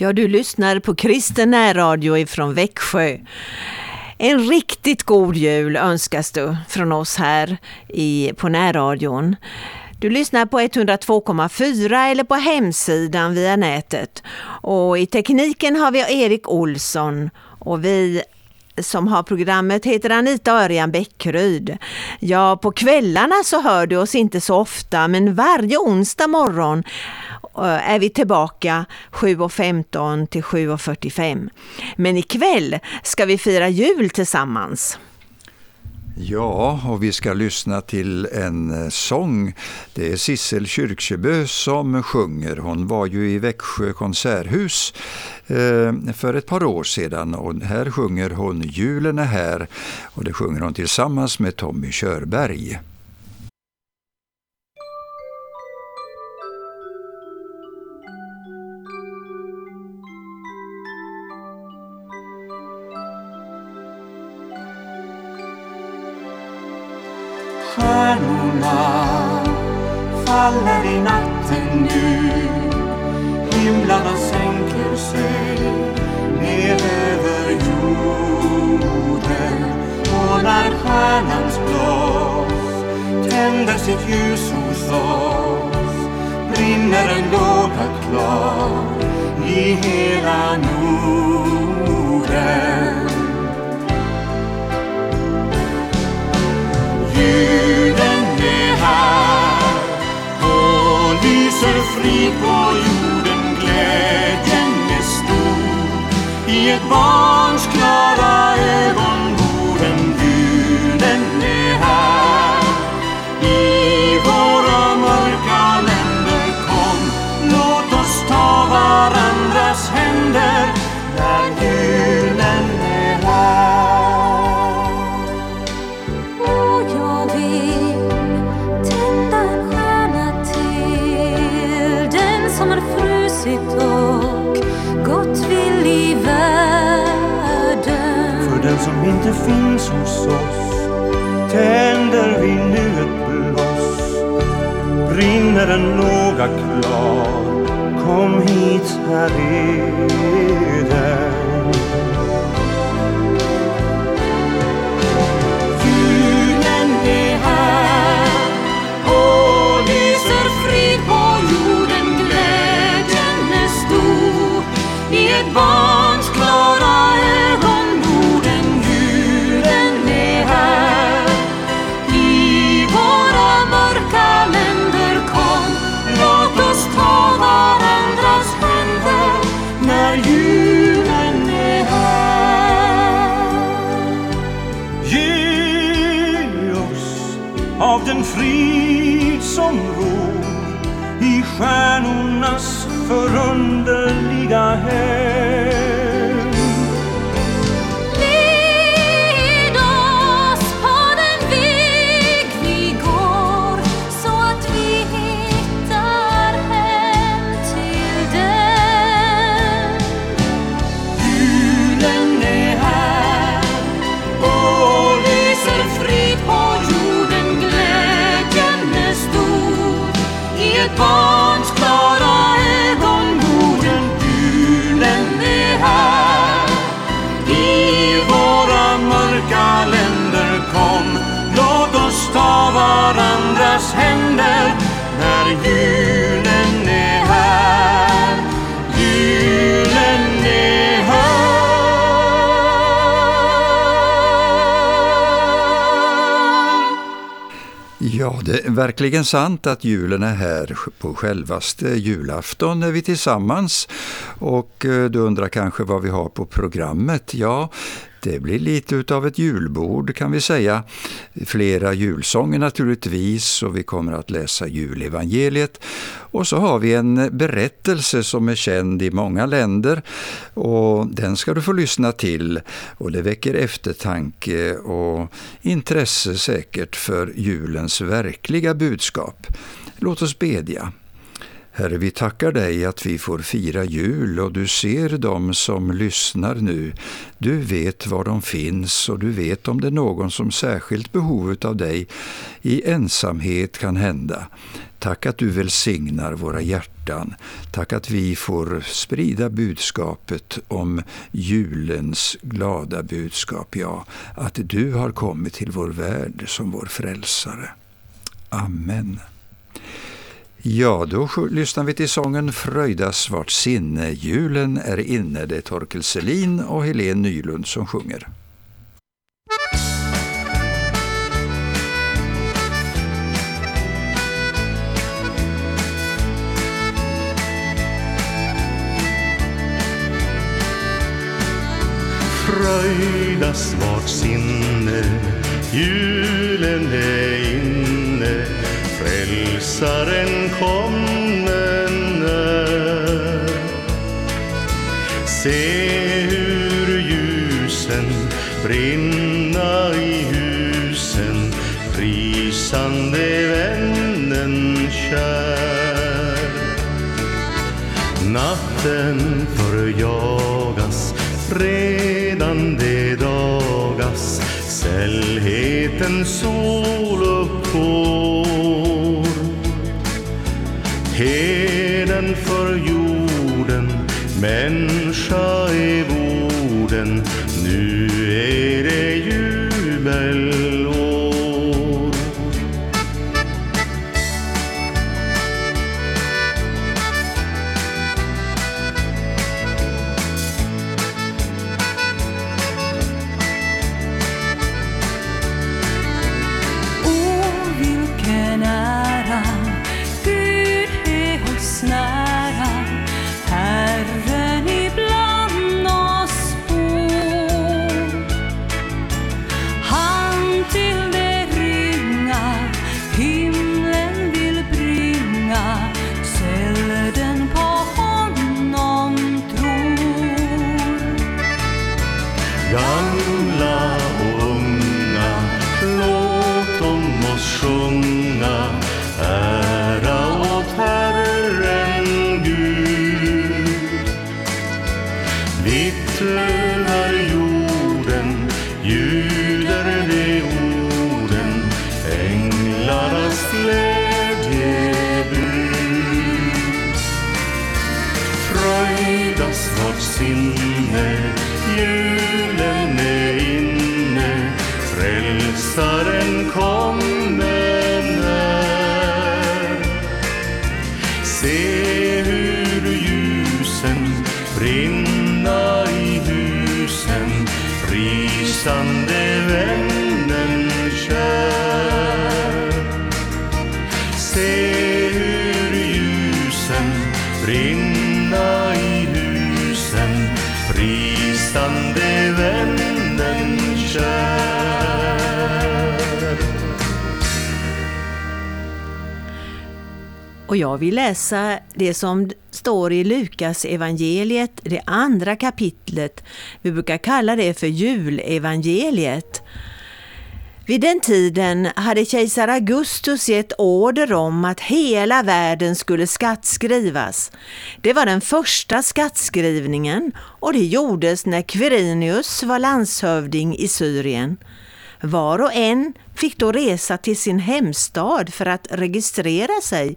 Ja, du lyssnar på kristen närradio ifrån Växjö. En riktigt god jul önskas du från oss här i, på närradion. Du lyssnar på 102,4 eller på hemsidan via nätet. Och i tekniken har vi Erik Olsson och vi som har programmet heter Anita Örjan Bäckryd. Ja, på kvällarna så hör du oss inte så ofta, men varje onsdag morgon Eh, är vi tillbaka 7.15 till 7.45. Men ikväll ska vi fira jul tillsammans. Ja, och vi ska lyssna till en eh, sång. Det är Sissel Kyrkjebø som sjunger. Hon var ju i Växjö konserthus eh, för ett par år sedan och här sjunger hon Julen är här och det sjunger hon tillsammans med Tommy Körberg. Faller i natten nu. Himlarna sänker sig ner över jorden. Och när stjärnans blås tänder sitt ljus hos oss brinner en låga klar i hela Norden Brinner en låga klar. Kom hit, här är den verkligen sant att julen är här på självaste julafton när vi är tillsammans. Och eh, du undrar kanske vad vi har på programmet? Ja, det blir lite utav ett julbord kan vi säga. Flera julsånger naturligtvis och vi kommer att läsa julevangeliet. Och så har vi en berättelse som är känd i många länder och den ska du få lyssna till och det väcker eftertanke och intresse säkert för julens verkliga budskap. Låt oss bedja. Herre, vi tackar dig att vi får fira jul och du ser dem som lyssnar nu. Du vet var de finns och du vet om det är någon som särskilt behov av dig i ensamhet kan hända. Tack att du välsignar våra hjärtan. Tack att vi får sprida budskapet om julens glada budskap, ja, att du har kommit till vår värld som vår frälsare. Amen. Ja, då lyssnar vi till sången Fröjdas vart sinne. Julen är inne. Det är Torkel Selin och Helene Nylund som sjunger. Fröjdas vart sinne, julen är inne Frälsaren kommen är. Se hur ljusen brinna i husen prisande vännen kär. Natten förjagas, redan det dagas sällhetens sol uppgår. Heden för jorden, människa är vår, Och jag vill läsa det som står i Lukas evangeliet, det andra kapitlet. Vi brukar kalla det för julevangeliet. Vid den tiden hade kejsar Augustus gett order om att hela världen skulle skattskrivas. Det var den första skattskrivningen och det gjordes när Quirinius var landshövding i Syrien. Var och en fick då resa till sin hemstad för att registrera sig.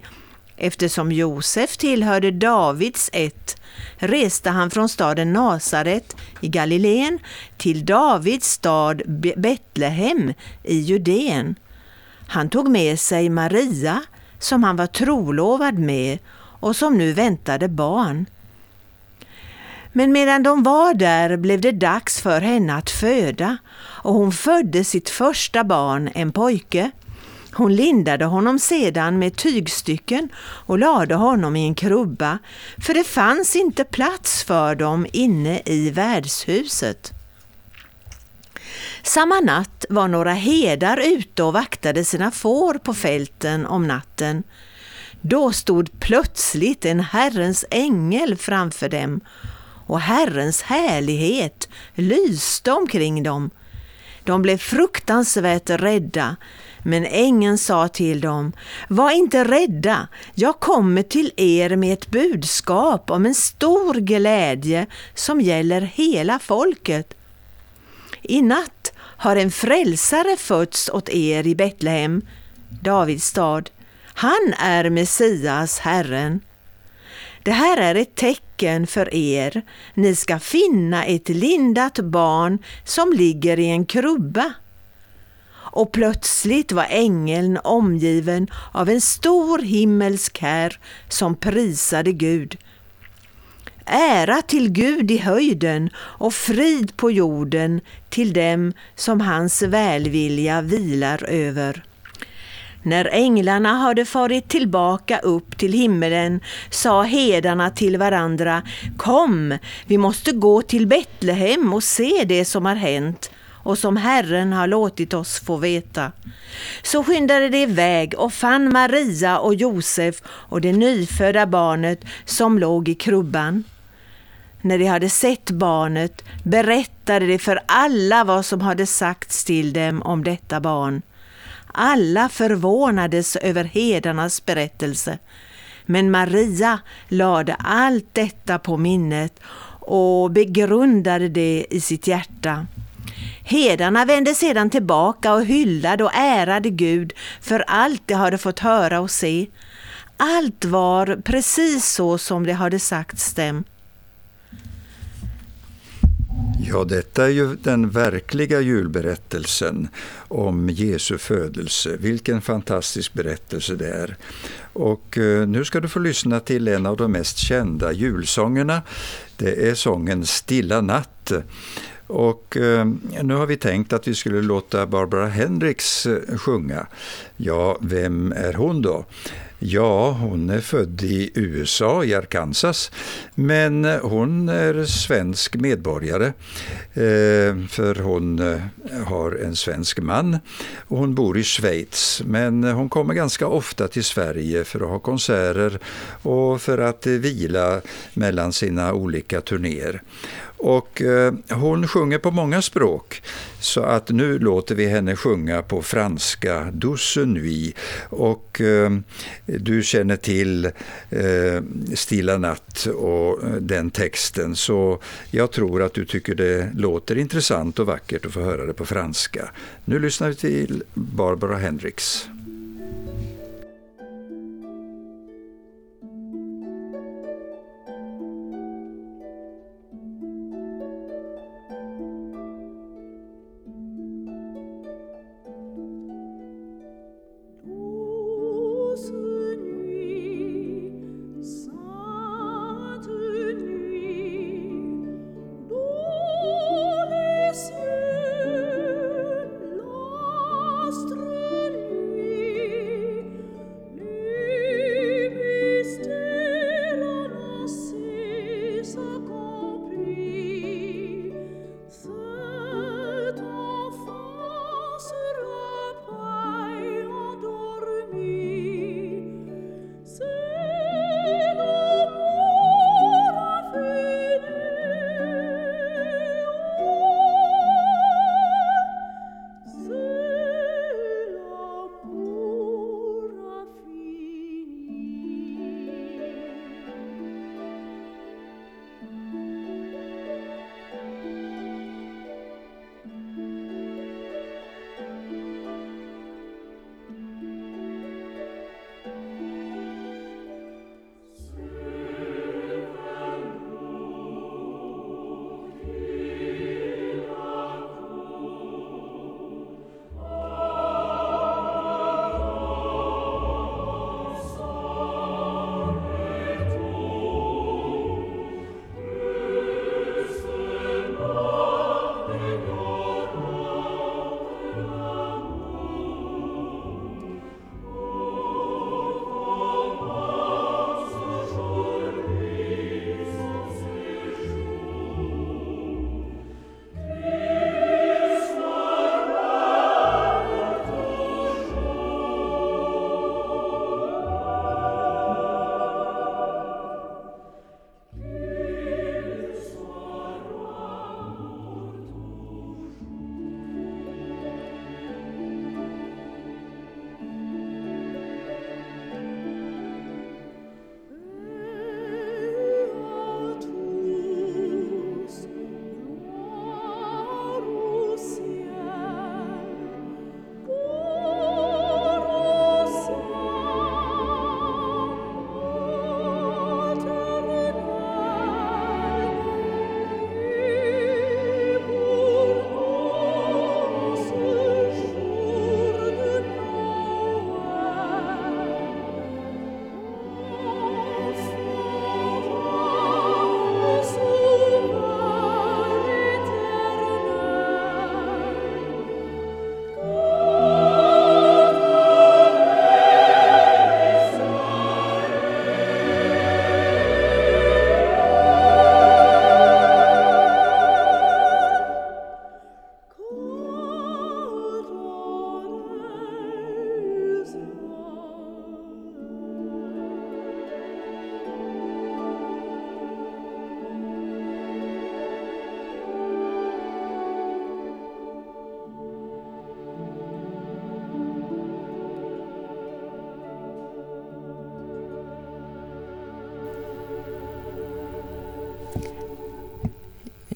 Eftersom Josef tillhörde Davids ett reste han från staden Nasaret i Galileen till Davids stad Betlehem i Judeen. Han tog med sig Maria som han var trolovad med och som nu väntade barn. Men medan de var där blev det dags för henne att föda och hon födde sitt första barn, en pojke. Hon lindade honom sedan med tygstycken och lade honom i en krubba, för det fanns inte plats för dem inne i värdshuset. Samma natt var några herdar ute och vaktade sina får på fälten om natten. Då stod plötsligt en Herrens ängel framför dem och Herrens härlighet lyste omkring dem. De blev fruktansvärt rädda, men ängeln sa till dem, var inte rädda, jag kommer till er med ett budskap om en stor glädje som gäller hela folket. I natt har en frälsare fötts åt er i Betlehem, Davids stad. Han är Messias, Herren. Det här är ett tecken för er. Ni ska finna ett lindat barn som ligger i en krubba. Och plötsligt var ängeln omgiven av en stor himmelsk här som prisade Gud. Ära till Gud i höjden och frid på jorden till dem som hans välvilja vilar över. När änglarna hade farit tillbaka upp till himmelen sa hedarna till varandra Kom, vi måste gå till Betlehem och se det som har hänt och som Herren har låtit oss få veta. Så skyndade de iväg och fann Maria och Josef och det nyfödda barnet som låg i krubban. När de hade sett barnet berättade de för alla vad som hade sagts till dem om detta barn. Alla förvånades över hedarnas berättelse. Men Maria lade allt detta på minnet och begrundade det i sitt hjärta. Hedarna vände sedan tillbaka och hyllade och ärade Gud för allt de hade fått höra och se. Allt var precis så som det hade sagts dem. Ja, detta är ju den verkliga julberättelsen om Jesu födelse. Vilken fantastisk berättelse det är. Och eh, nu ska du få lyssna till en av de mest kända julsångerna. Det är sången Stilla natt. Och eh, nu har vi tänkt att vi skulle låta Barbara Hendricks eh, sjunga. Ja, vem är hon då? Ja, hon är född i USA, i Arkansas, men eh, hon är svensk medborgare eh, för hon har en svensk man och hon bor i Schweiz. Men hon kommer ganska ofta till Sverige för att ha konserter och för att vila mellan sina olika turnéer. Och eh, hon sjunger på många språk, så att nu låter vi henne sjunga på franska, Douce Nuit. Och eh, du känner till eh, Stilla natt och eh, den texten, så jag tror att du tycker det låter intressant och vackert att få höra det på franska. Nu lyssnar vi till Barbara Hendricks.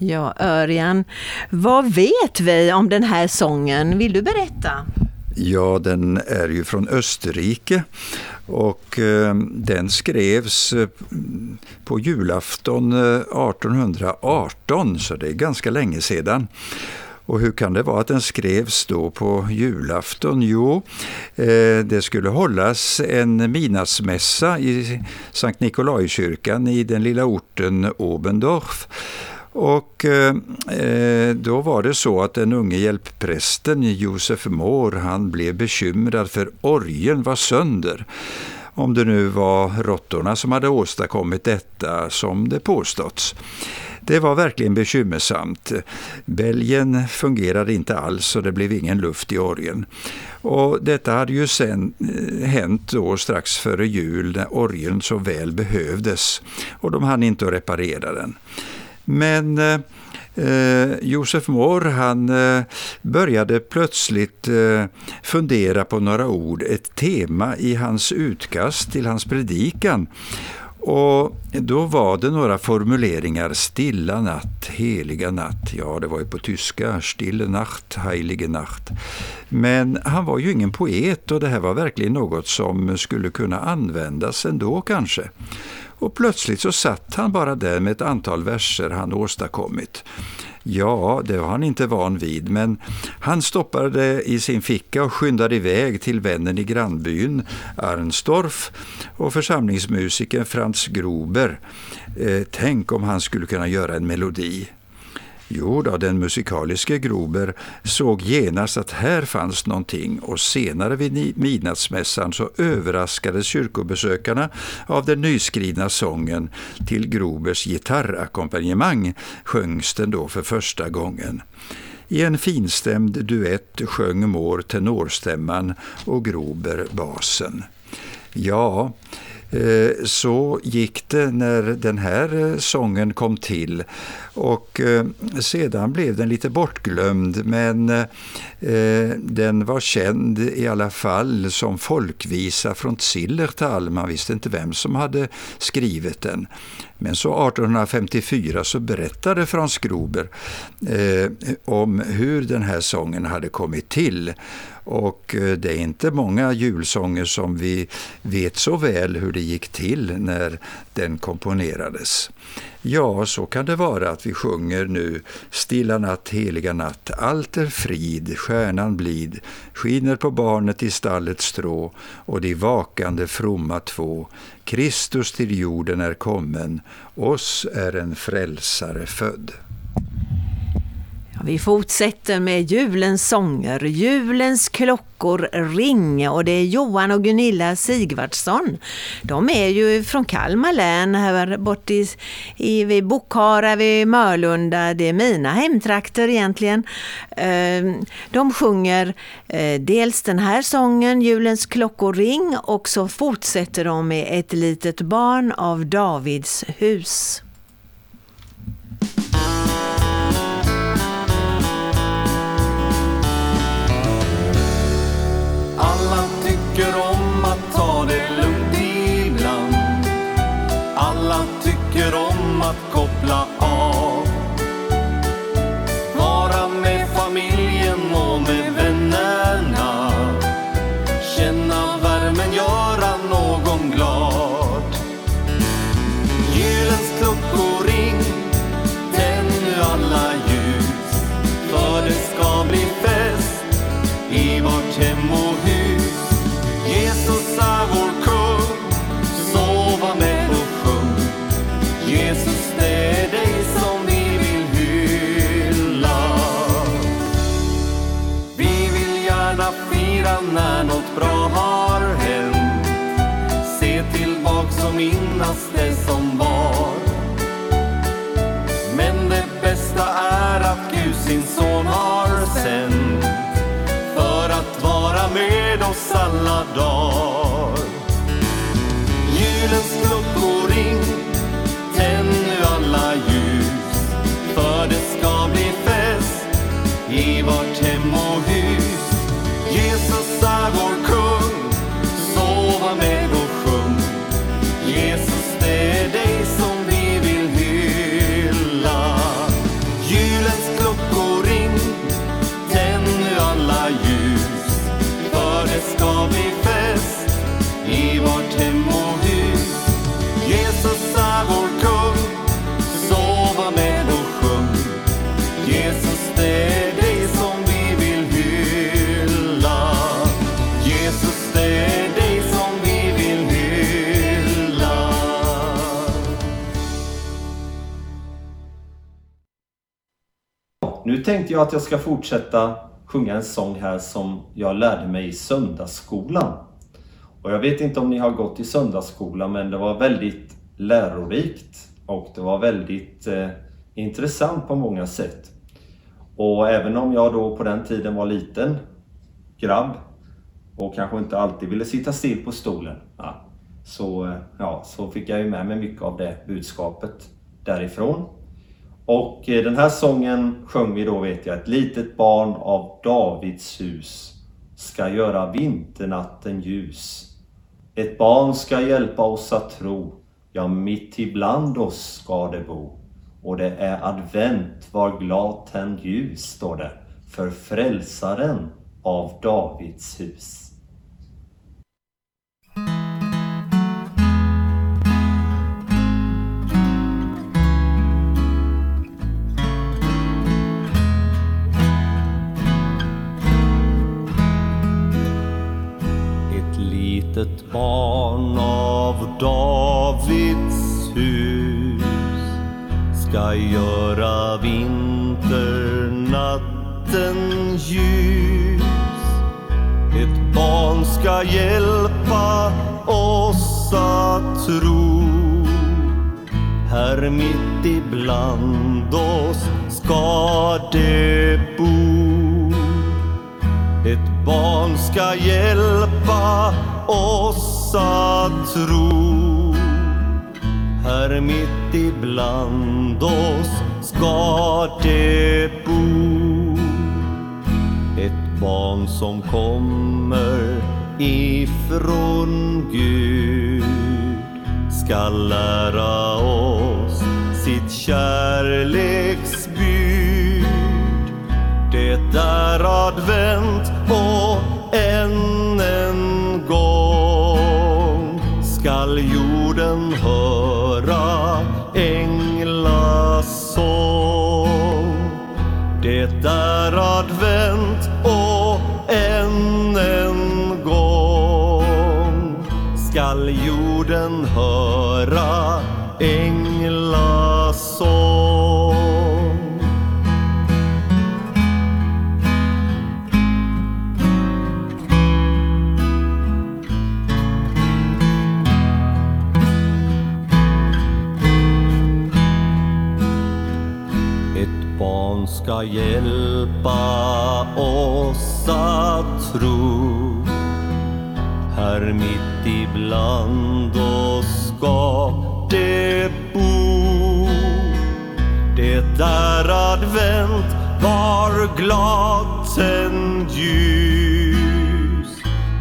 Ja, Örjan, vad vet vi om den här sången? Vill du berätta? Ja, den är ju från Österrike och eh, den skrevs eh, på julafton eh, 1818, så det är ganska länge sedan. Och hur kan det vara att den skrevs då på julafton? Jo, eh, det skulle hållas en midnattsmässa i Sankt Nikolaikyrkan i den lilla orten Obendorf. Och eh, eh, då var det så att den unge hjälpprästen Josef Mår, han blev bekymrad för orgeln var sönder. Om det nu var råttorna som hade åstadkommit detta, som det påståtts. Det var verkligen bekymmersamt. Bälgen fungerade inte alls och det blev ingen luft i orgeln. Och detta hade ju sen eh, hänt då strax före jul när orgeln så väl behövdes och de hann inte att reparera den. Men eh, Josef Mohr han eh, började plötsligt eh, fundera på några ord, ett tema i hans utkast till hans predikan. Och då var det några formuleringar, stilla natt, heliga natt. Ja, det var ju på tyska, stille Nacht, heilige Nacht. Men han var ju ingen poet och det här var verkligen något som skulle kunna användas ändå kanske. Och plötsligt så satt han bara där med ett antal verser han åstadkommit. Ja, det var han inte van vid, men han stoppade det i sin ficka och skyndade iväg till vännen i grannbyn Arnstorf och församlingsmusikern Franz Gruber. Eh, tänk om han skulle kunna göra en melodi. Jo då, den musikaliske Grober såg genast att här fanns någonting och senare vid midnattsmässan så överraskades kyrkobesökarna av den nyskrivna sången. Till Grobers gitarrackompanjemang sjöngs den då för första gången. I en finstämd duett sjöng Mår tenorstämman och Grober basen. Ja, eh, så gick det när den här eh, sången kom till. Och eh, sedan blev den lite bortglömd men eh, den var känd i alla fall som folkvisa från Zillertal. Man visste inte vem som hade skrivit den. Men så 1854 så berättade Frans Gruber eh, om hur den här sången hade kommit till. Och eh, det är inte många julsånger som vi vet så väl hur det gick till när den komponerades. Ja, så kan det vara att vi sjunger nu Stilla natt, heliga natt, allt är frid, stjärnan blid, skiner på barnet i stallets strå och de vakande fromma två. Kristus till jorden är kommen, oss är en frälsare född. Vi fortsätter med julens sånger, julens klockor ring och det är Johan och Gunilla Sigvardsson. De är ju från Kalmar län, här borta i, i, vid Bokhara, vid Mörlunda. Det är mina hemtrakter egentligen. Ehm, de sjunger eh, dels den här sången, Julens klockor ring, och så fortsätter de med Ett litet barn av Davids hus. Och tänkte jag att jag ska fortsätta sjunga en sång här som jag lärde mig i söndagsskolan. Och jag vet inte om ni har gått i söndagsskola men det var väldigt lärorikt och det var väldigt eh, intressant på många sätt. Och även om jag då på den tiden var liten grabb och kanske inte alltid ville sitta still på stolen ja, så, eh, ja, så fick jag ju med mig mycket av det budskapet därifrån. Och eh, den här sången sjöng vi då vet jag, ett litet barn av Davids hus ska göra vinternatten ljus. Ett barn ska hjälpa oss att tro, ja mitt ibland oss ska det bo. Och det är advent, var glad tänd ljus, står det, för frälsaren av Davids hus. Barn av Davids hus ska göra vinternatten ljus. Ett barn ska hjälpa oss att tro. Här mitt ibland oss ska det bo. Ett barn ska hjälpa oss att tro. Här mitt ibland oss ska det bo. Ett barn som kommer ifrån Gud ska lära oss sitt kärleksbud. Det är advent och skall jorden höra änglasång. Det är advent och än en gång skall jorden höra ska hjälpa oss att tro. Här mitt ibland oss ska det bo. Det är advent, var glad tänd ljus.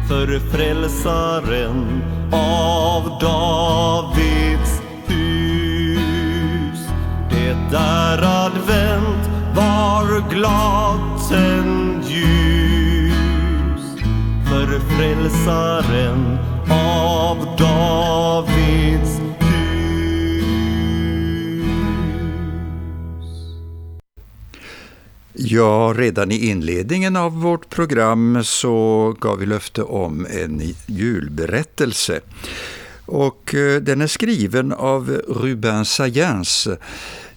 För frälsaren av Davids hus. Det är advent, var glad tänd ljus. För frälsaren av Davids hus. Ja, redan i inledningen av vårt program så gav vi löfte om en julberättelse. Och eh, den är skriven av Rubin Sayens.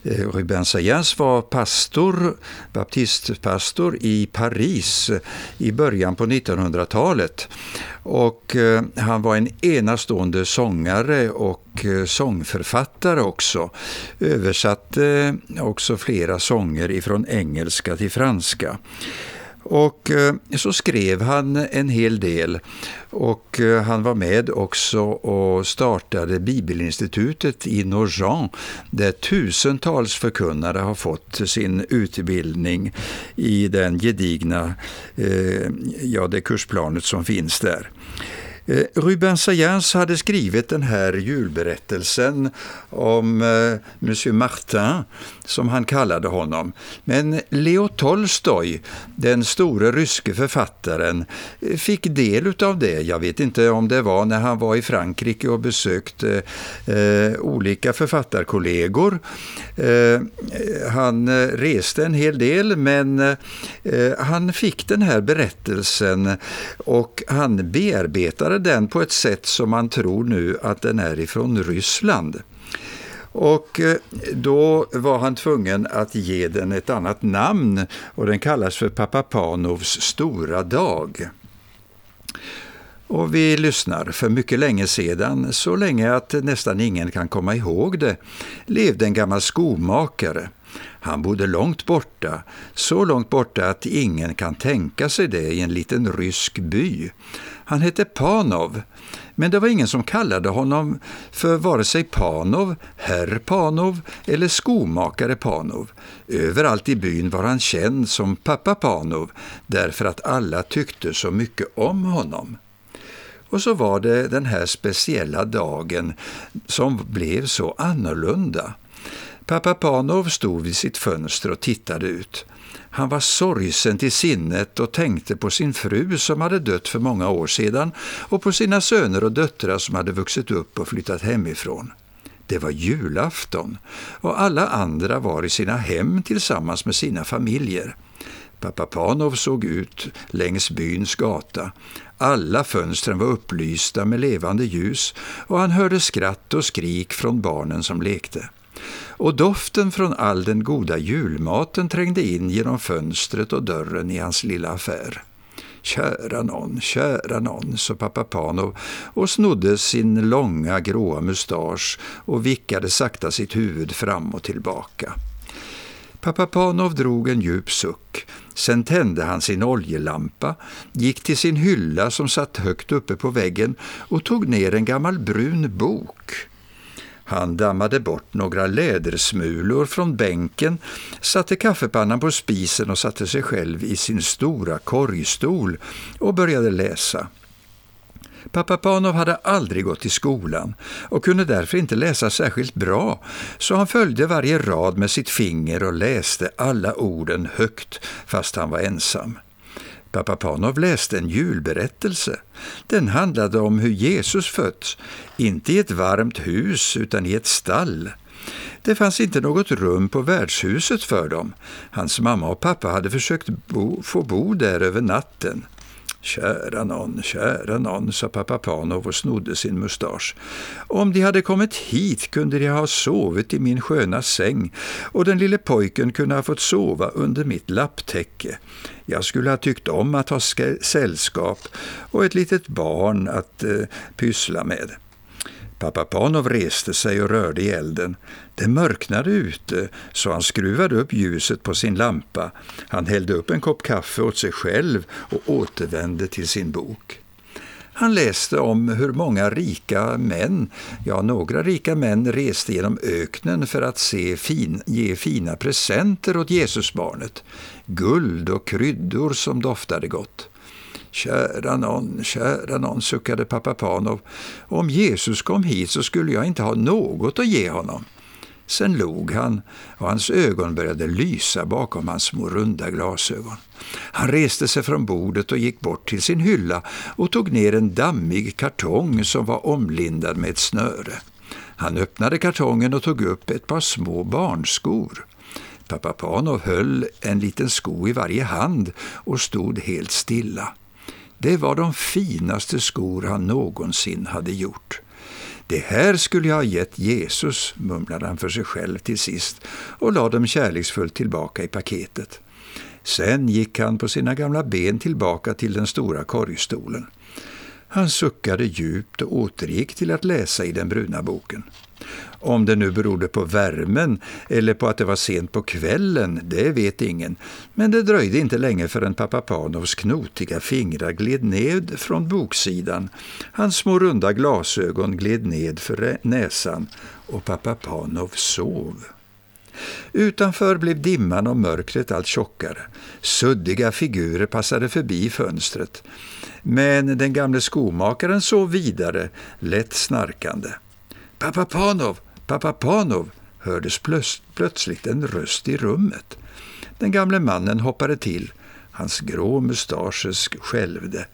Eh, Ruben Sayas var pastor, baptistpastor i Paris eh, i början på 1900-talet. Och eh, han var en enastående sångare och sångförfattare också. Översatte också flera sånger ifrån engelska till franska. Och eh, så skrev han en hel del och eh, han var med också och startade Bibelinstitutet i Nogent där tusentals förkunnare har fått sin utbildning i den gedigna, eh, ja det kursplanet som finns där. Eh, Ruben Sayens hade skrivit den här julberättelsen om eh, Monsieur Martin, som han kallade honom. Men Leo Tolstoj, den store ryske författaren, eh, fick del av det. Jag vet inte om det var när han var i Frankrike och besökte eh, olika författarkollegor. Eh, han reste en hel del, men eh, han fick den här berättelsen och han bearbetade den på ett sätt som man tror nu att den är ifrån Ryssland. Och eh, då var han tvungen att ge den ett annat namn och den kallas för Pappa Panovs stora dag. Och vi lyssnar. För mycket länge sedan, så länge att nästan ingen kan komma ihåg det, levde en gammal skomakare. Han bodde långt borta, så långt borta att ingen kan tänka sig det i en liten rysk by. Han hette Panov, men det var ingen som kallade honom för vare sig Panov, herr Panov eller skomakare Panov. Överallt i byn var han känd som pappa Panov därför att alla tyckte så mycket om honom. Och så var det den här speciella dagen som blev så annorlunda. Pappa Panov stod vid sitt fönster och tittade ut. Han var sorgsen till sinnet och tänkte på sin fru som hade dött för många år sedan och på sina söner och döttrar som hade vuxit upp och flyttat hemifrån. Det var julafton och alla andra var i sina hem tillsammans med sina familjer. Pappa Panov såg ut längs byns gata. Alla fönstren var upplysta med levande ljus och han hörde skratt och skrik från barnen som lekte. Och doften från all den goda julmaten trängde in genom fönstret och dörren i hans lilla affär. Kära någon, kära någon, sa pappa Panov och snodde sin långa gråa mustasch och vickade sakta sitt huvud fram och tillbaka. Pappa Panov drog en djup suck. Sen tände han sin oljelampa, gick till sin hylla som satt högt uppe på väggen och tog ner en gammal brun bok. Han dammade bort några lädersmulor från bänken, satte kaffepannan på spisen och satte sig själv i sin stora korgstol och började läsa. Pappa Panov hade aldrig gått i skolan och kunde därför inte läsa särskilt bra, så han följde varje rad med sitt finger och läste alla orden högt fast han var ensam. Pappa Panov läste en julberättelse. Den handlade om hur Jesus fötts, inte i ett varmt hus utan i ett stall. Det fanns inte något rum på värdshuset för dem. Hans mamma och pappa hade försökt bo, få bo där över natten. Kära nån, kära nån”, sa pappa Panov och snodde sin mustasch. Om de hade kommit hit kunde de ha sovit i min sköna säng och den lille pojken kunde ha fått sova under mitt lapptäcke. Jag skulle ha tyckt om att ha sällskap och ett litet barn att eh, pyssla med. Pappa Panov reste sig och rörde i elden. Det mörknade ute, så han skruvade upp ljuset på sin lampa. Han hällde upp en kopp kaffe åt sig själv och återvände till sin bok. Han läste om hur många rika män, ja några rika män reste genom öknen för att se fin, ge fina presenter åt Jesusbarnet. Guld och kryddor som doftade gott. Kära någon, kära någon, suckade pappa Panov. Om Jesus kom hit så skulle jag inte ha något att ge honom. Sen log han och hans ögon började lysa bakom hans små runda glasögon. Han reste sig från bordet och gick bort till sin hylla och tog ner en dammig kartong som var omlindad med ett snöre. Han öppnade kartongen och tog upp ett par små barnskor. Pappa Panov höll en liten sko i varje hand och stod helt stilla. Det var de finaste skor han någonsin hade gjort. Det här skulle jag ha gett Jesus, mumlade han för sig själv till sist och lade dem kärleksfullt tillbaka i paketet. Sen gick han på sina gamla ben tillbaka till den stora korgstolen. Han suckade djupt och återgick till att läsa i den bruna boken. Om det nu berodde på värmen eller på att det var sent på kvällen, det vet ingen. Men det dröjde inte länge förrän pappa Panovs knotiga fingrar gled ned från boksidan. Hans små runda glasögon gled ned för näsan och pappa Panov sov. Utanför blev dimman och mörkret allt tjockare. Suddiga figurer passade förbi fönstret. Men den gamle skomakaren sov vidare, lätt snarkande. Pappa Panov, pappa Panov, hördes plötsligt en röst i rummet. Den gamle mannen hoppade till. Hans grå mustascher skälvde.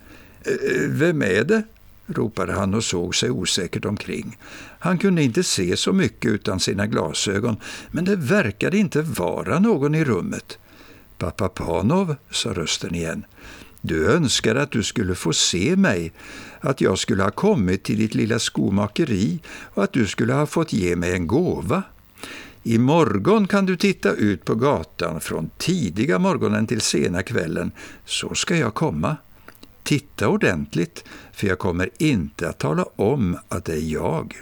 Vem är det? ropade han och såg sig osäkert omkring. Han kunde inte se så mycket utan sina glasögon, men det verkade inte vara någon i rummet. Pappa Panov, sa rösten igen. Du önskade att du skulle få se mig, att jag skulle ha kommit till ditt lilla skomakeri och att du skulle ha fått ge mig en gåva. I morgon kan du titta ut på gatan från tidiga morgonen till sena kvällen, så ska jag komma. Titta ordentligt, för jag kommer inte att tala om att det är jag.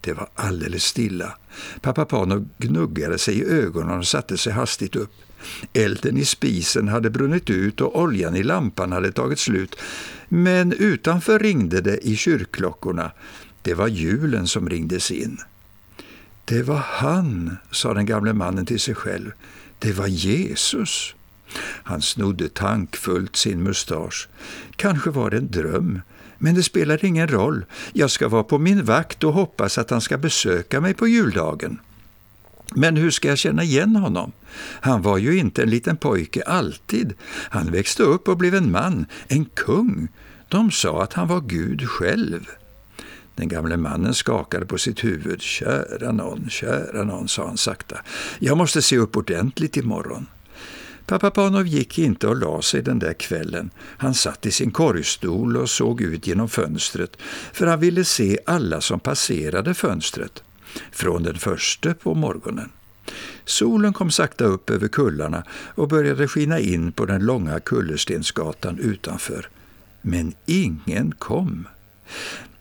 Det var alldeles stilla. Pappa Pano gnuggade sig i ögonen och satte sig hastigt upp. Elden i spisen hade brunnit ut och oljan i lampan hade tagit slut. Men utanför ringde det i kyrkklockorna. Det var julen som ringdes in. Det var han, sa den gamle mannen till sig själv. Det var Jesus. Han snodde tankfullt sin mustasch. Kanske var det en dröm, men det spelar ingen roll. Jag ska vara på min vakt och hoppas att han ska besöka mig på juldagen. Men hur ska jag känna igen honom? Han var ju inte en liten pojke alltid. Han växte upp och blev en man, en kung. De sa att han var Gud själv. Den gamle mannen skakade på sitt huvud. Kära någon, kära någon, sa han sakta. Jag måste se upp ordentligt imorgon. Pappa Panov gick inte och la sig den där kvällen. Han satt i sin korgstol och såg ut genom fönstret, för han ville se alla som passerade fönstret, från den första på morgonen. Solen kom sakta upp över kullarna och började skina in på den långa kullerstensgatan utanför. Men ingen kom.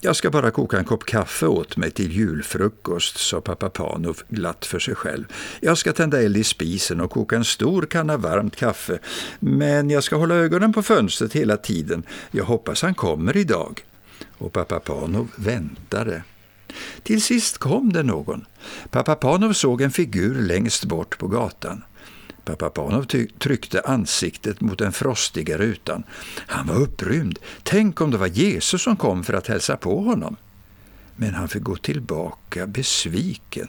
Jag ska bara koka en kopp kaffe åt mig till julfrukost, sa pappa Panov glatt för sig själv. Jag ska tända eld i spisen och koka en stor kanna varmt kaffe, men jag ska hålla ögonen på fönstret hela tiden. Jag hoppas han kommer idag. Och pappa Panov väntade. Till sist kom det någon. Pappa Panov såg en figur längst bort på gatan. Pappa Panov tryckte ansiktet mot den frostiga rutan. Han var upprymd. Tänk om det var Jesus som kom för att hälsa på honom. Men han fick gå tillbaka besviken.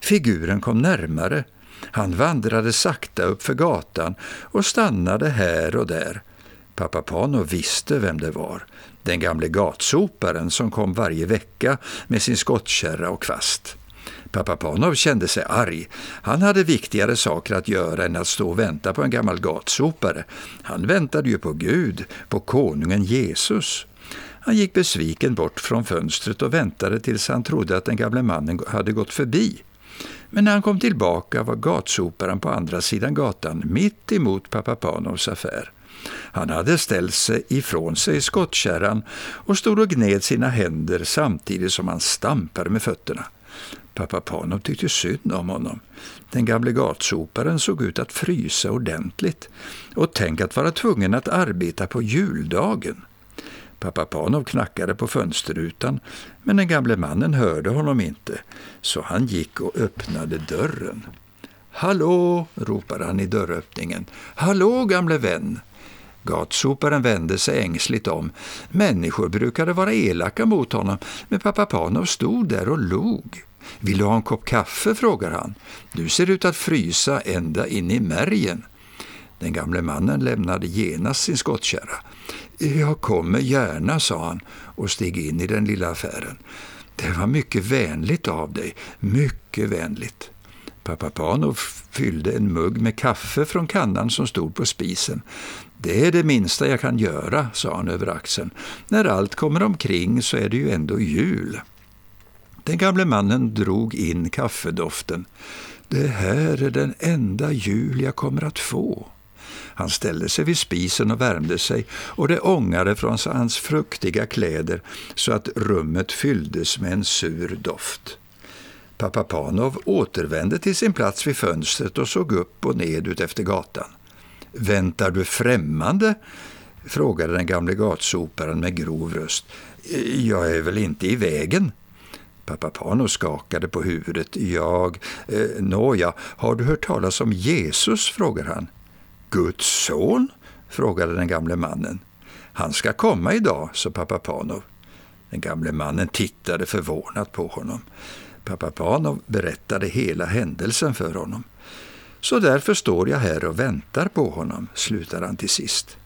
Figuren kom närmare. Han vandrade sakta upp för gatan och stannade här och där. Pappa Panov visste vem det var. Den gamle gatsoparen som kom varje vecka med sin skottkärra och kvast. Pappa Panov kände sig arg. Han hade viktigare saker att göra än att stå och vänta på en gammal gatsopare. Han väntade ju på Gud, på konungen Jesus. Han gick besviken bort från fönstret och väntade tills han trodde att den gamle mannen hade gått förbi. Men när han kom tillbaka var gatsoparen på andra sidan gatan, mitt emot pappa Panovs affär. Han hade ställt sig ifrån sig skottkärran och stod och gned sina händer samtidigt som han stampade med fötterna. Pappa Panov tyckte synd om honom. Den gamle gatsoparen såg ut att frysa ordentligt. Och tänk att vara tvungen att arbeta på juldagen. Pappa Panov knackade på fönsterrutan, men den gamle mannen hörde honom inte, så han gick och öppnade dörren. ”Hallå!” ropade han i dörröppningen. ”Hallå, gamle vän!” Gatsoparen vände sig ängsligt om. Människor brukade vara elaka mot honom, men pappa Panov stod där och log. Vill du ha en kopp kaffe? frågar han. Du ser ut att frysa ända in i märgen. Den gamle mannen lämnade genast sin skottkärra. Jag kommer gärna, sa han och steg in i den lilla affären. Det var mycket vänligt av dig, mycket vänligt. Pappa Panov fyllde en mugg med kaffe från kannan som stod på spisen. Det är det minsta jag kan göra, sa han över axeln. När allt kommer omkring så är det ju ändå jul. Den gamle mannen drog in kaffedoften. Det här är den enda jul jag kommer att få. Han ställde sig vid spisen och värmde sig och det ångade från hans fruktiga kläder så att rummet fylldes med en sur doft. Pappa Panov återvände till sin plats vid fönstret och såg upp och ned ut efter gatan. ”Väntar du främmande?” frågade den gamle gatsoparen med grov röst. ”Jag är väl inte i vägen?” Pappa Pano skakade på huvudet. Jag, eh, nåja, har du hört talas om Jesus? frågar han. Guds son? frågade den gamle mannen. Han ska komma idag, sa pappa Panov. Den gamle mannen tittade förvånat på honom. Pappa Panov berättade hela händelsen för honom. Så därför står jag här och väntar på honom, slutar han till sist.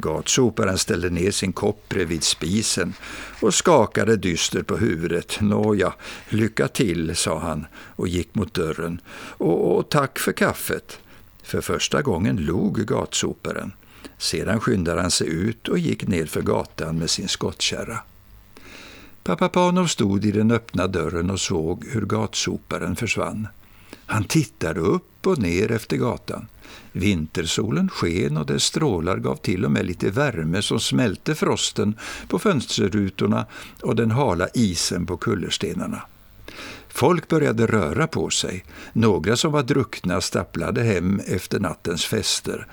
Gatsoparen ställde ner sin kopp bredvid spisen och skakade dystert på huvudet. Nåja, lycka till, sa han och gick mot dörren. Och, och tack för kaffet. För första gången log gatsoparen. Sedan skyndade han sig ut och gick nedför gatan med sin skottkärra. Pappa Panov stod i den öppna dörren och såg hur gatsoparen försvann. Han tittade upp och ner efter gatan. Vintersolen sken och dess strålar gav till och med lite värme som smälte frosten på fönsterrutorna och den hala isen på kullerstenarna. Folk började röra på sig. Några som var druckna stapplade hem efter nattens fester.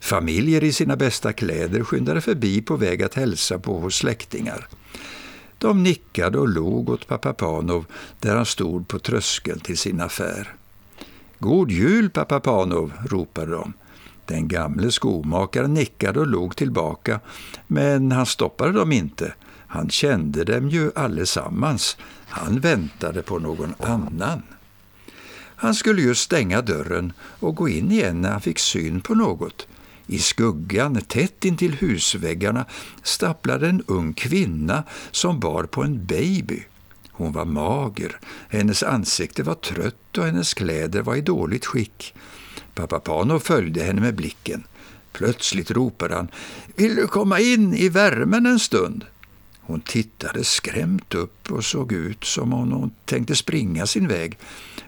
Familjer i sina bästa kläder skyndade förbi på väg att hälsa på hos släktingar. De nickade och log åt pappa Panov där han stod på tröskeln till sin affär. God jul, pappa Panov, ropade de. Den gamle skomakaren nickade och log tillbaka, men han stoppade dem inte. Han kände dem ju allesammans. Han väntade på någon annan. Han skulle just stänga dörren och gå in igen när han fick syn på något. I skuggan, tätt intill husväggarna, stapplade en ung kvinna som bar på en baby. Hon var mager, hennes ansikte var trött och hennes kläder var i dåligt skick. Pappa Pano följde henne med blicken. Plötsligt ropade han ”Vill du komma in i värmen en stund?” Hon tittade skrämt upp och såg ut som om hon tänkte springa sin väg.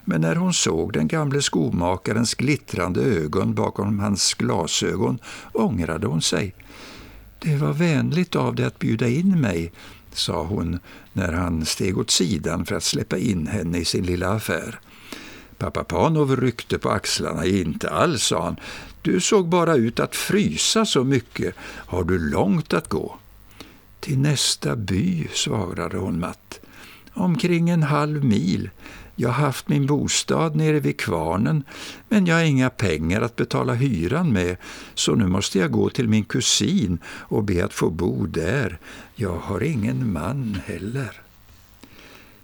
Men när hon såg den gamle skomakarens glittrande ögon bakom hans glasögon ångrade hon sig. Det var vänligt av dig att bjuda in mig, sa hon när han steg åt sidan för att släppa in henne i sin lilla affär. Pappa Panov ryckte på axlarna. Inte alls, sa han. Du såg bara ut att frysa så mycket. Har du långt att gå? Till nästa by, svarade hon matt. Omkring en halv mil. Jag har haft min bostad nere vid kvarnen, men jag har inga pengar att betala hyran med, så nu måste jag gå till min kusin och be att få bo där. Jag har ingen man heller.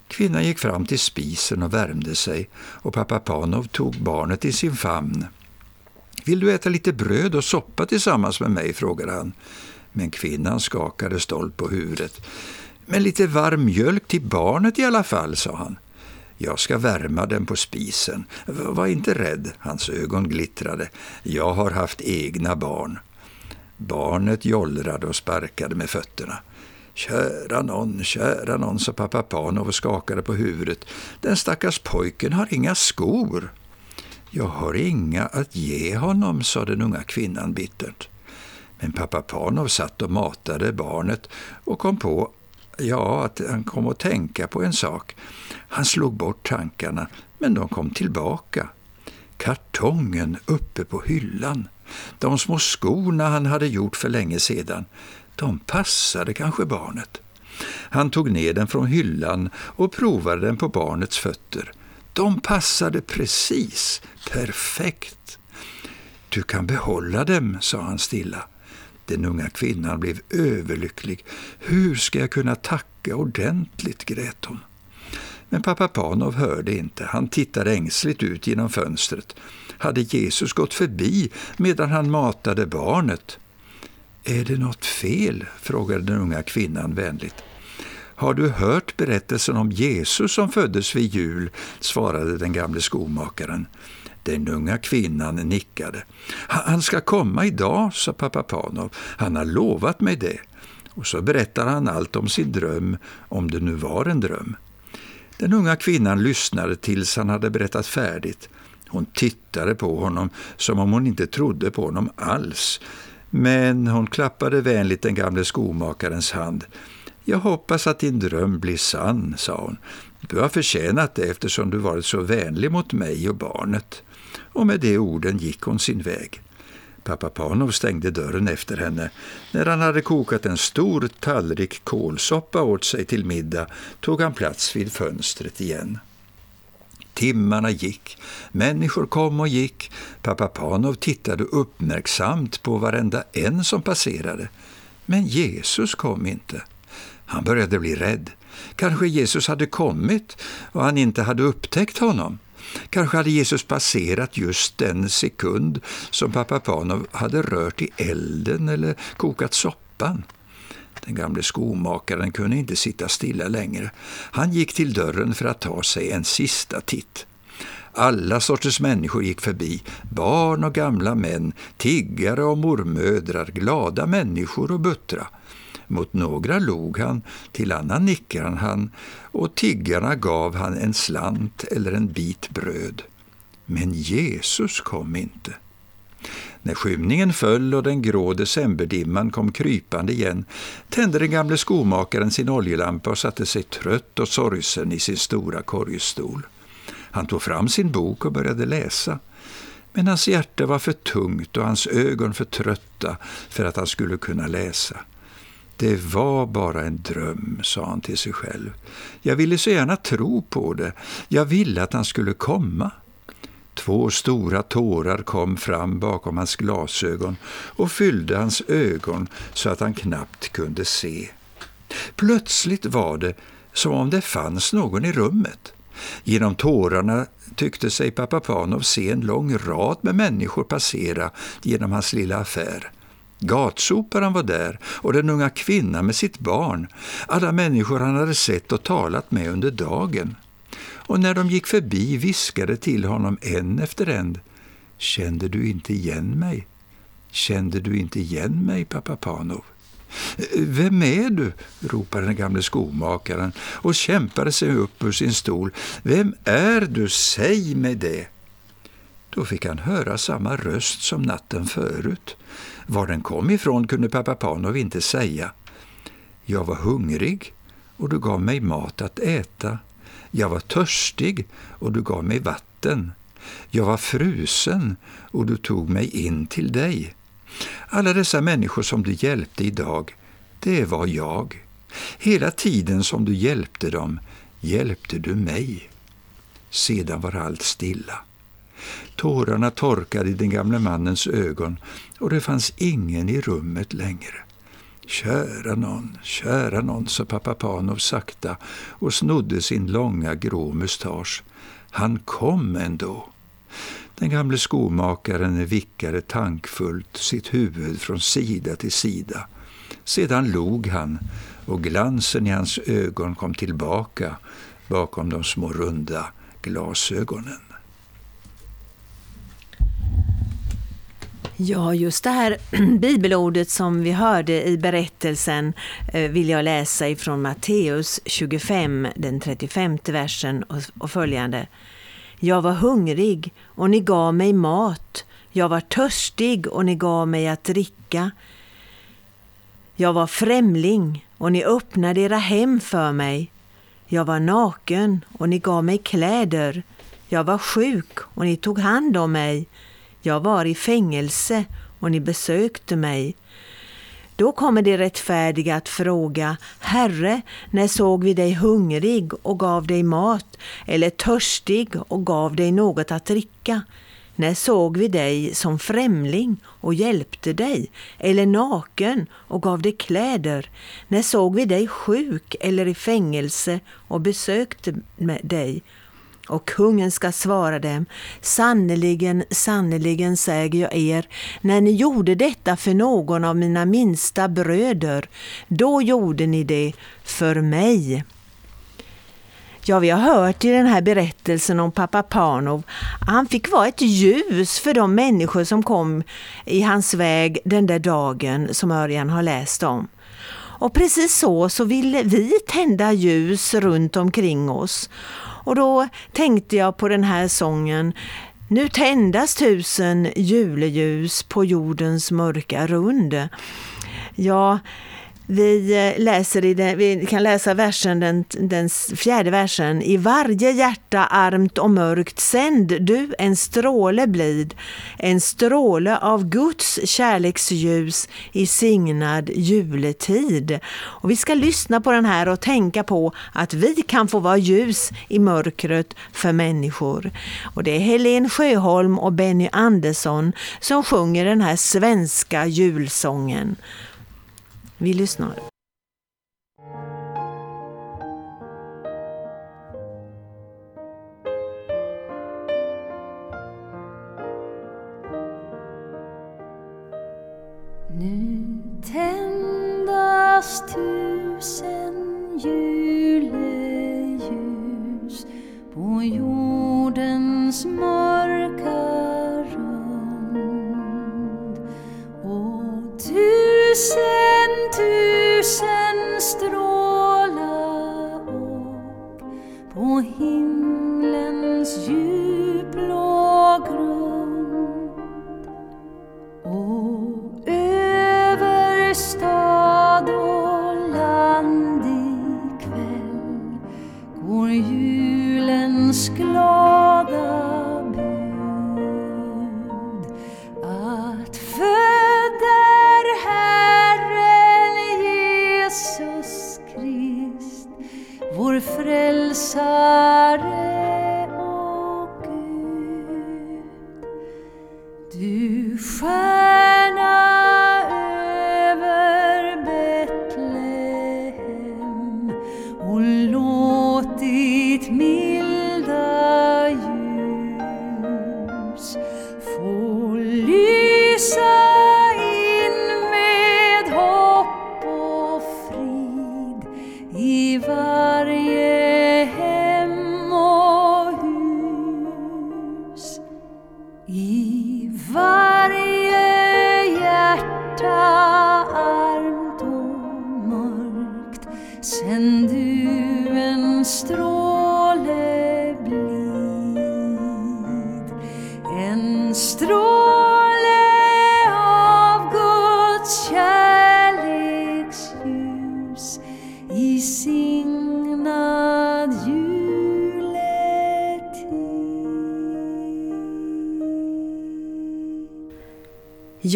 Kvinnan gick fram till spisen och värmde sig och pappa Panov tog barnet i sin famn. Vill du äta lite bröd och soppa tillsammans med mig? frågade han. Men kvinnan skakade stolt på huvudet. Men lite varm mjölk till barnet i alla fall, sa han. Jag ska värma den på spisen. Var inte rädd, hans ögon glittrade. Jag har haft egna barn. Barnet jollrade och sparkade med fötterna. Kära någon, kära någon, sa pappa Panov och skakade på huvudet. Den stackars pojken har inga skor. Jag har inga att ge honom, sa den unga kvinnan bittert. Men pappa Panov satt och matade barnet och kom på ja, att han kom att tänka på en sak. Han slog bort tankarna, men de kom tillbaka. Kartongen uppe på hyllan. De små skorna han hade gjort för länge sedan. De passade kanske barnet. Han tog ner den från hyllan och provade den på barnets fötter. De passade precis, perfekt. Du kan behålla dem, sa han stilla. Den unga kvinnan blev överlycklig. Hur ska jag kunna tacka ordentligt, grät hon. Men pappa Panov hörde inte. Han tittade ängsligt ut genom fönstret. Hade Jesus gått förbi medan han matade barnet? Är det något fel? frågade den unga kvinnan vänligt. Har du hört berättelsen om Jesus som föddes vid jul? svarade den gamle skomakaren. Den unga kvinnan nickade. Han ska komma idag, sa pappa Panov. Han har lovat mig det. Och så berättade han allt om sin dröm, om det nu var en dröm. Den unga kvinnan lyssnade tills han hade berättat färdigt. Hon tittade på honom som om hon inte trodde på honom alls. Men hon klappade vänligt den gamle skomakarens hand. Jag hoppas att din dröm blir sann, sa hon. Du har förtjänat det eftersom du varit så vänlig mot mig och barnet. Och med de orden gick hon sin väg. Pappa Panov stängde dörren efter henne. När han hade kokat en stor tallrik kålsoppa åt sig till middag tog han plats vid fönstret igen. Timmarna gick, människor kom och gick. Pappa Panov tittade uppmärksamt på varenda en som passerade. Men Jesus kom inte. Han började bli rädd. Kanske Jesus hade kommit och han inte hade upptäckt honom. Kanske hade Jesus passerat just den sekund som pappa Panov hade rört i elden eller kokat soppan. Den gamle skomakaren kunde inte sitta stilla längre. Han gick till dörren för att ta sig en sista titt. Alla sorters människor gick förbi, barn och gamla män, tiggare och mormödrar, glada människor och buttra. Mot några log han, till annan nickade han och tiggarna gav han en slant eller en bit bröd. Men Jesus kom inte. När skymningen föll och den grå decemberdimman kom krypande igen tände den gamle skomakaren sin oljelampa och satte sig trött och sorgsen i sin stora korgstol. Han tog fram sin bok och började läsa. Men hans hjärta var för tungt och hans ögon för trötta för att han skulle kunna läsa. Det var bara en dröm, sa han till sig själv. Jag ville så gärna tro på det. Jag ville att han skulle komma. Två stora tårar kom fram bakom hans glasögon och fyllde hans ögon så att han knappt kunde se. Plötsligt var det som om det fanns någon i rummet. Genom tårarna tyckte sig pappa Panov se en lång rad med människor passera genom hans lilla affär. Gatsoparen var där och den unga kvinnan med sitt barn, alla människor han hade sett och talat med under dagen. Och när de gick förbi viskade till honom en efter en. Kände du inte igen mig? Kände du inte igen mig, pappa Panov? Vem är du? ropade den gamle skomakaren och kämpade sig upp ur sin stol. Vem är du? Säg mig det! Då fick han höra samma röst som natten förut. Var den kom ifrån kunde pappa Panov inte säga. Jag var hungrig och du gav mig mat att äta. Jag var törstig och du gav mig vatten. Jag var frusen och du tog mig in till dig. Alla dessa människor som du hjälpte idag, det var jag. Hela tiden som du hjälpte dem, hjälpte du mig. Sedan var allt stilla. Tårarna torkade i den gamle mannens ögon och det fanns ingen i rummet längre. Kära någon, kära någon, sa pappa Panov sakta och snodde sin långa grå mustasch. Han kom ändå. Den gamle skomakaren vickade tankfullt sitt huvud från sida till sida. Sedan log han och glansen i hans ögon kom tillbaka bakom de små runda glasögonen. Ja, just det här bibelordet som vi hörde i berättelsen eh, vill jag läsa ifrån Matteus 25, den 35 versen och följande. Jag var hungrig och ni gav mig mat. Jag var törstig och ni gav mig att dricka. Jag var främling och ni öppnade era hem för mig. Jag var naken och ni gav mig kläder. Jag var sjuk och ni tog hand om mig. Jag var i fängelse och ni besökte mig. Då kommer de rättfärdiga att fråga, Herre, när såg vi dig hungrig och gav dig mat, eller törstig och gav dig något att dricka? När såg vi dig som främling och hjälpte dig, eller naken och gav dig kläder? När såg vi dig sjuk eller i fängelse och besökte dig? Och kungen ska svara dem, sannerligen, sannerligen säger jag er, när ni gjorde detta för någon av mina minsta bröder, då gjorde ni det för mig. Ja, vi har hört i den här berättelsen om pappa Panov, han fick vara ett ljus för de människor som kom i hans väg den där dagen som Örjan har läst om. Och precis så, så ville vi tända ljus runt omkring oss. Och då tänkte jag på den här sången Nu tändas tusen juleljus på jordens mörka rund. Ja, vi, eh, läser i den, vi kan läsa versen, den, den fjärde versen. I varje hjärta armt och mörkt sänd du en stråle blid, en stråle av Guds kärleksljus i signad juletid. Och vi ska lyssna på den här och tänka på att vi kan få vara ljus i mörkret för människor. Och det är Helen Sjöholm och Benny Andersson som sjunger den här svenska julsången. Vi lyssnar. Nu tändas tusen juleljus på jordens mörka rund tusen tusen stråla och på himlens djupblå grund. Och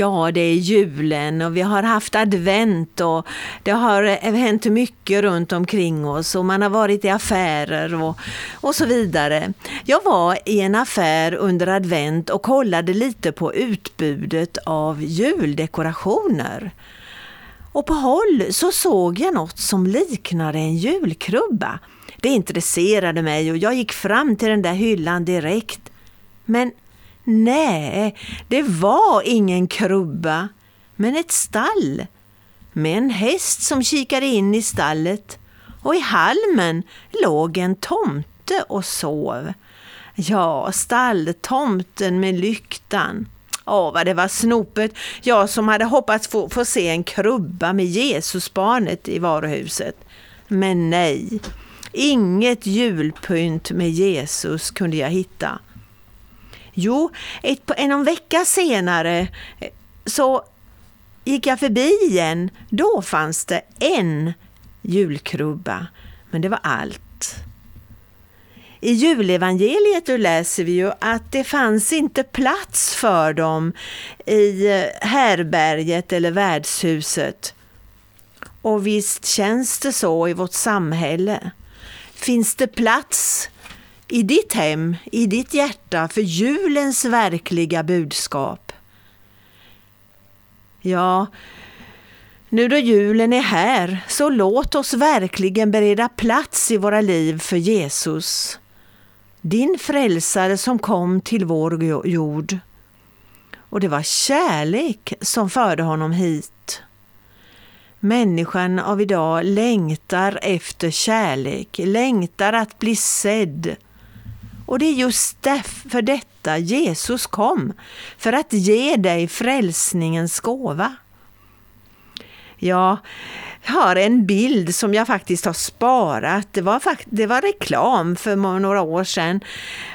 Ja, det är julen och vi har haft advent och det har eh, hänt mycket runt omkring oss och man har varit i affärer och, och så vidare. Jag var i en affär under advent och kollade lite på utbudet av juldekorationer. Och på håll så såg jag något som liknade en julkrubba. Det intresserade mig och jag gick fram till den där hyllan direkt. Men nej, det var ingen krubba, men ett stall. Med en häst som kikade in i stallet och i halmen låg en tomte och sov. Ja, stalltomten med lyktan. Åh, vad det var snopet. Jag som hade hoppats få, få se en krubba med Jesusbarnet i varuhuset. Men nej, inget julpynt med Jesus kunde jag hitta. Jo, ett, en någon vecka senare eh, så gick jag förbi igen. Då fanns det en julkrubba, men det var allt. I julevangeliet då läser vi ju att det fanns inte plats för dem i eh, härberget eller värdshuset. Och visst känns det så i vårt samhälle. Finns det plats i ditt hem, i ditt hjärta för julens verkliga budskap? Ja, nu då julen är här, så låt oss verkligen bereda plats i våra liv för Jesus. Din frälsare som kom till vår jord. Och det var kärlek som förde honom hit. Människan av idag längtar efter kärlek, längtar att bli sedd. Och det är just för detta Jesus kom, för att ge dig frälsningens gåva. Ja, har en bild som jag faktiskt har sparat. Det var, det var reklam för några år sedan.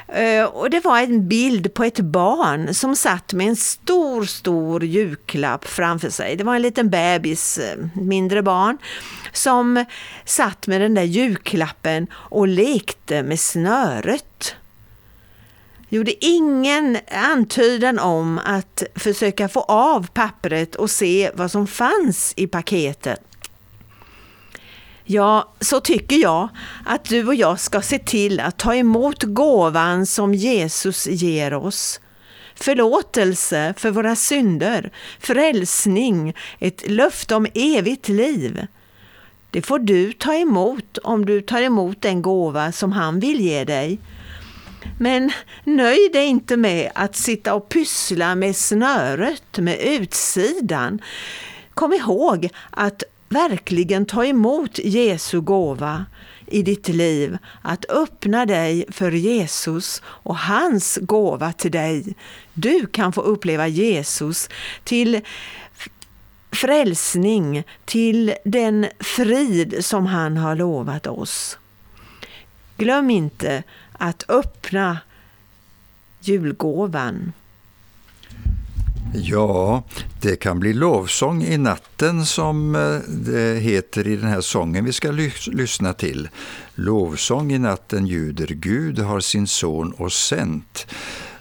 Eh, och det var en bild på ett barn som satt med en stor, stor julklapp framför sig. Det var en liten bebis, eh, mindre barn, som satt med den där julklappen och lekte med snöret gjorde ingen antydan om att försöka få av pappret och se vad som fanns i paketet. Ja, så tycker jag att du och jag ska se till att ta emot gåvan som Jesus ger oss. Förlåtelse för våra synder, frälsning, ett löfte om evigt liv. Det får du ta emot om du tar emot den gåva som han vill ge dig. Men nöj dig inte med att sitta och pyssla med snöret, med utsidan. Kom ihåg att verkligen ta emot Jesu gåva i ditt liv, att öppna dig för Jesus och hans gåva till dig. Du kan få uppleva Jesus till frälsning, till den frid som han har lovat oss. Glöm inte att öppna julgåvan. Ja, det kan bli lovsång i natten som eh, det heter i den här sången vi ska lyssna till. Lovsång i natten ljuder Gud har sin son och sänt.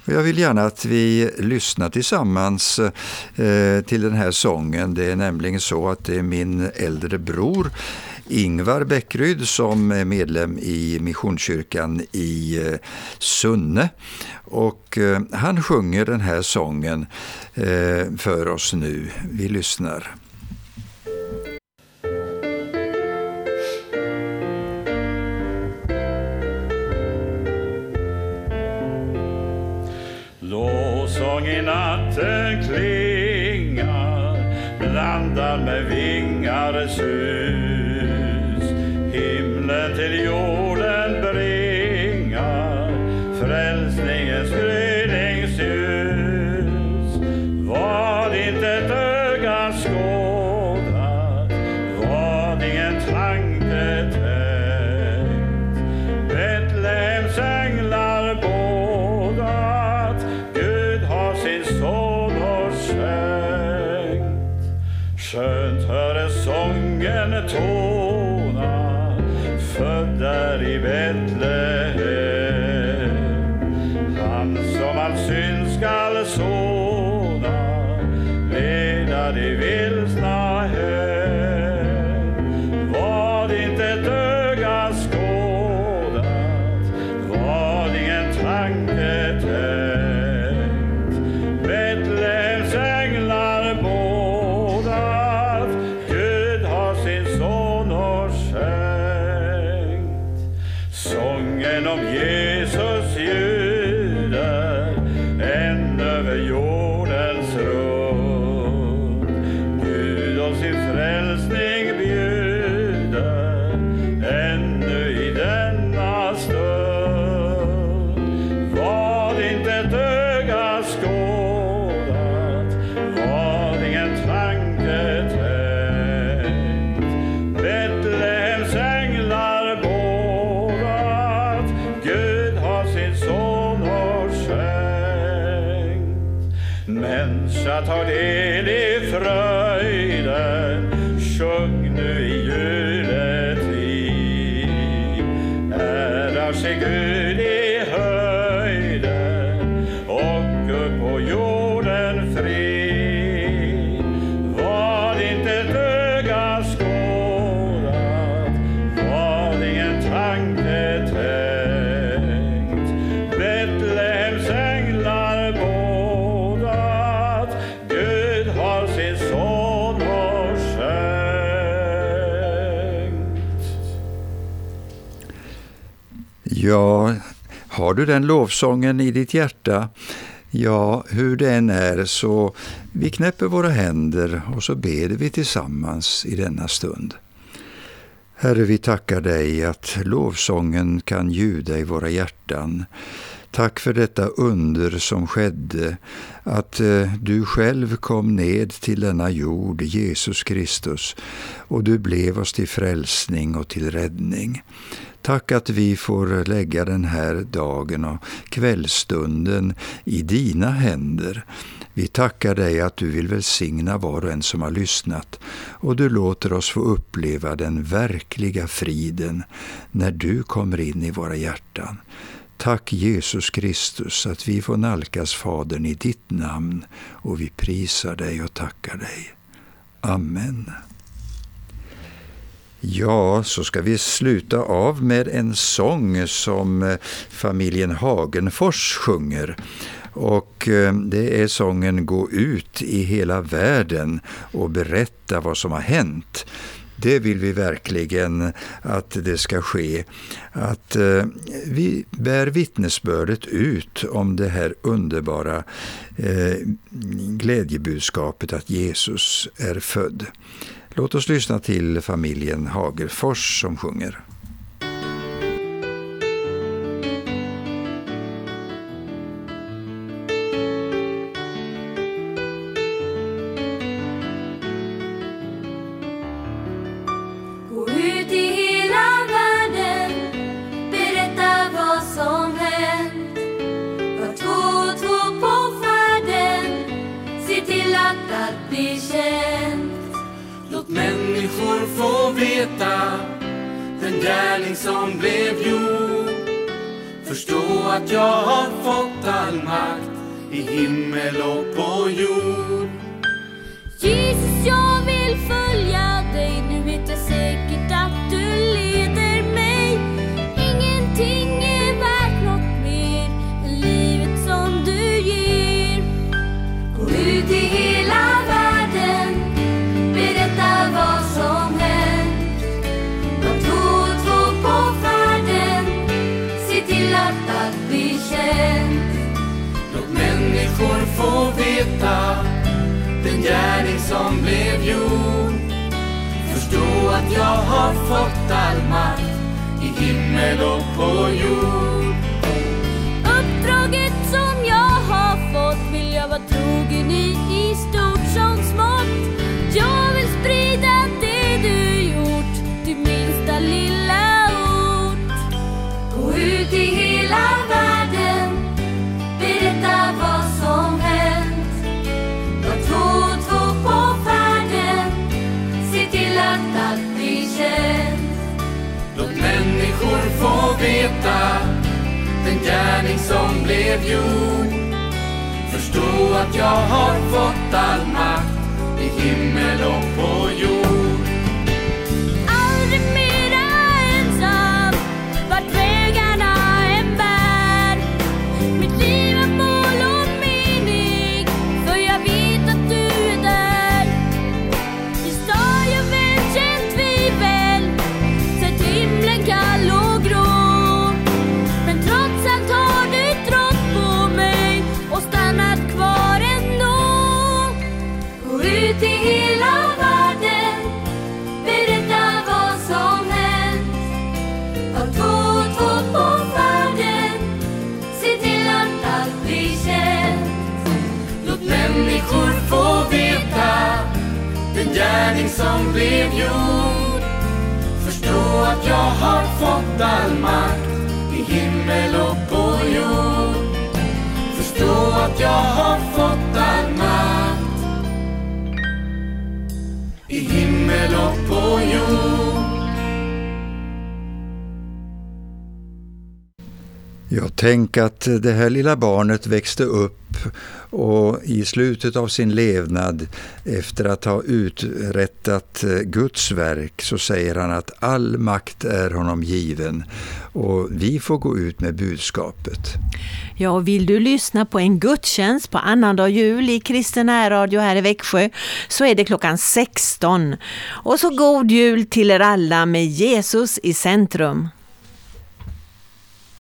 Jag vill gärna att vi lyssnar tillsammans eh, till den här sången. Det är nämligen så att det är min äldre bror Ingvar Bäckryd som är medlem i Missionskyrkan i eh, Sunne. Och eh, han sjunger den här sången för oss nu. Vi lyssnar. Sång i natten klingar blandad med vingar sur. Du den lovsången i ditt hjärta? Ja, hur det än är så vi knäpper våra händer och så ber vi tillsammans i denna stund. Herre, vi tackar dig att lovsången kan ljuda i våra hjärtan. Tack för detta under som skedde, att eh, du själv kom ned till denna jord, Jesus Kristus, och du blev oss till frälsning och till räddning. Tack att vi får lägga den här dagen och kvällstunden i dina händer. Vi tackar dig att du vill välsigna var och en som har lyssnat och du låter oss få uppleva den verkliga friden när du kommer in i våra hjärtan. Tack Jesus Kristus att vi får nalkas Fadern i ditt namn och vi prisar dig och tackar dig. Amen. Ja, så ska vi sluta av med en sång som eh, familjen Hagenfors sjunger. Och eh, det är sången Gå ut i hela världen och berätta vad som har hänt. Det vill vi verkligen att det ska ske. Att eh, vi bär vittnesbördet ut om det här underbara eh, glädjebudskapet att Jesus är född. Låt oss lyssna till familjen Hagerfors som sjunger. Gärning som blev gjord. Förstå att jag har fått all makt i himmel och på jord. Som blev jord Förstå att jag har fått all makt i himmel och på jord. Förstå att jag har fått all makt i himmel och på jord. Jag tänk att det här lilla barnet växte upp och i slutet av sin levnad efter att ha uträttat eh, Guds verk så säger han att all makt är honom given och vi får gå ut med budskapet. Ja, och vill du lyssna på en gudstjänst på annandag jul i Kristen Radio här i Växjö så är det klockan 16. Och så god jul till er alla med Jesus i centrum.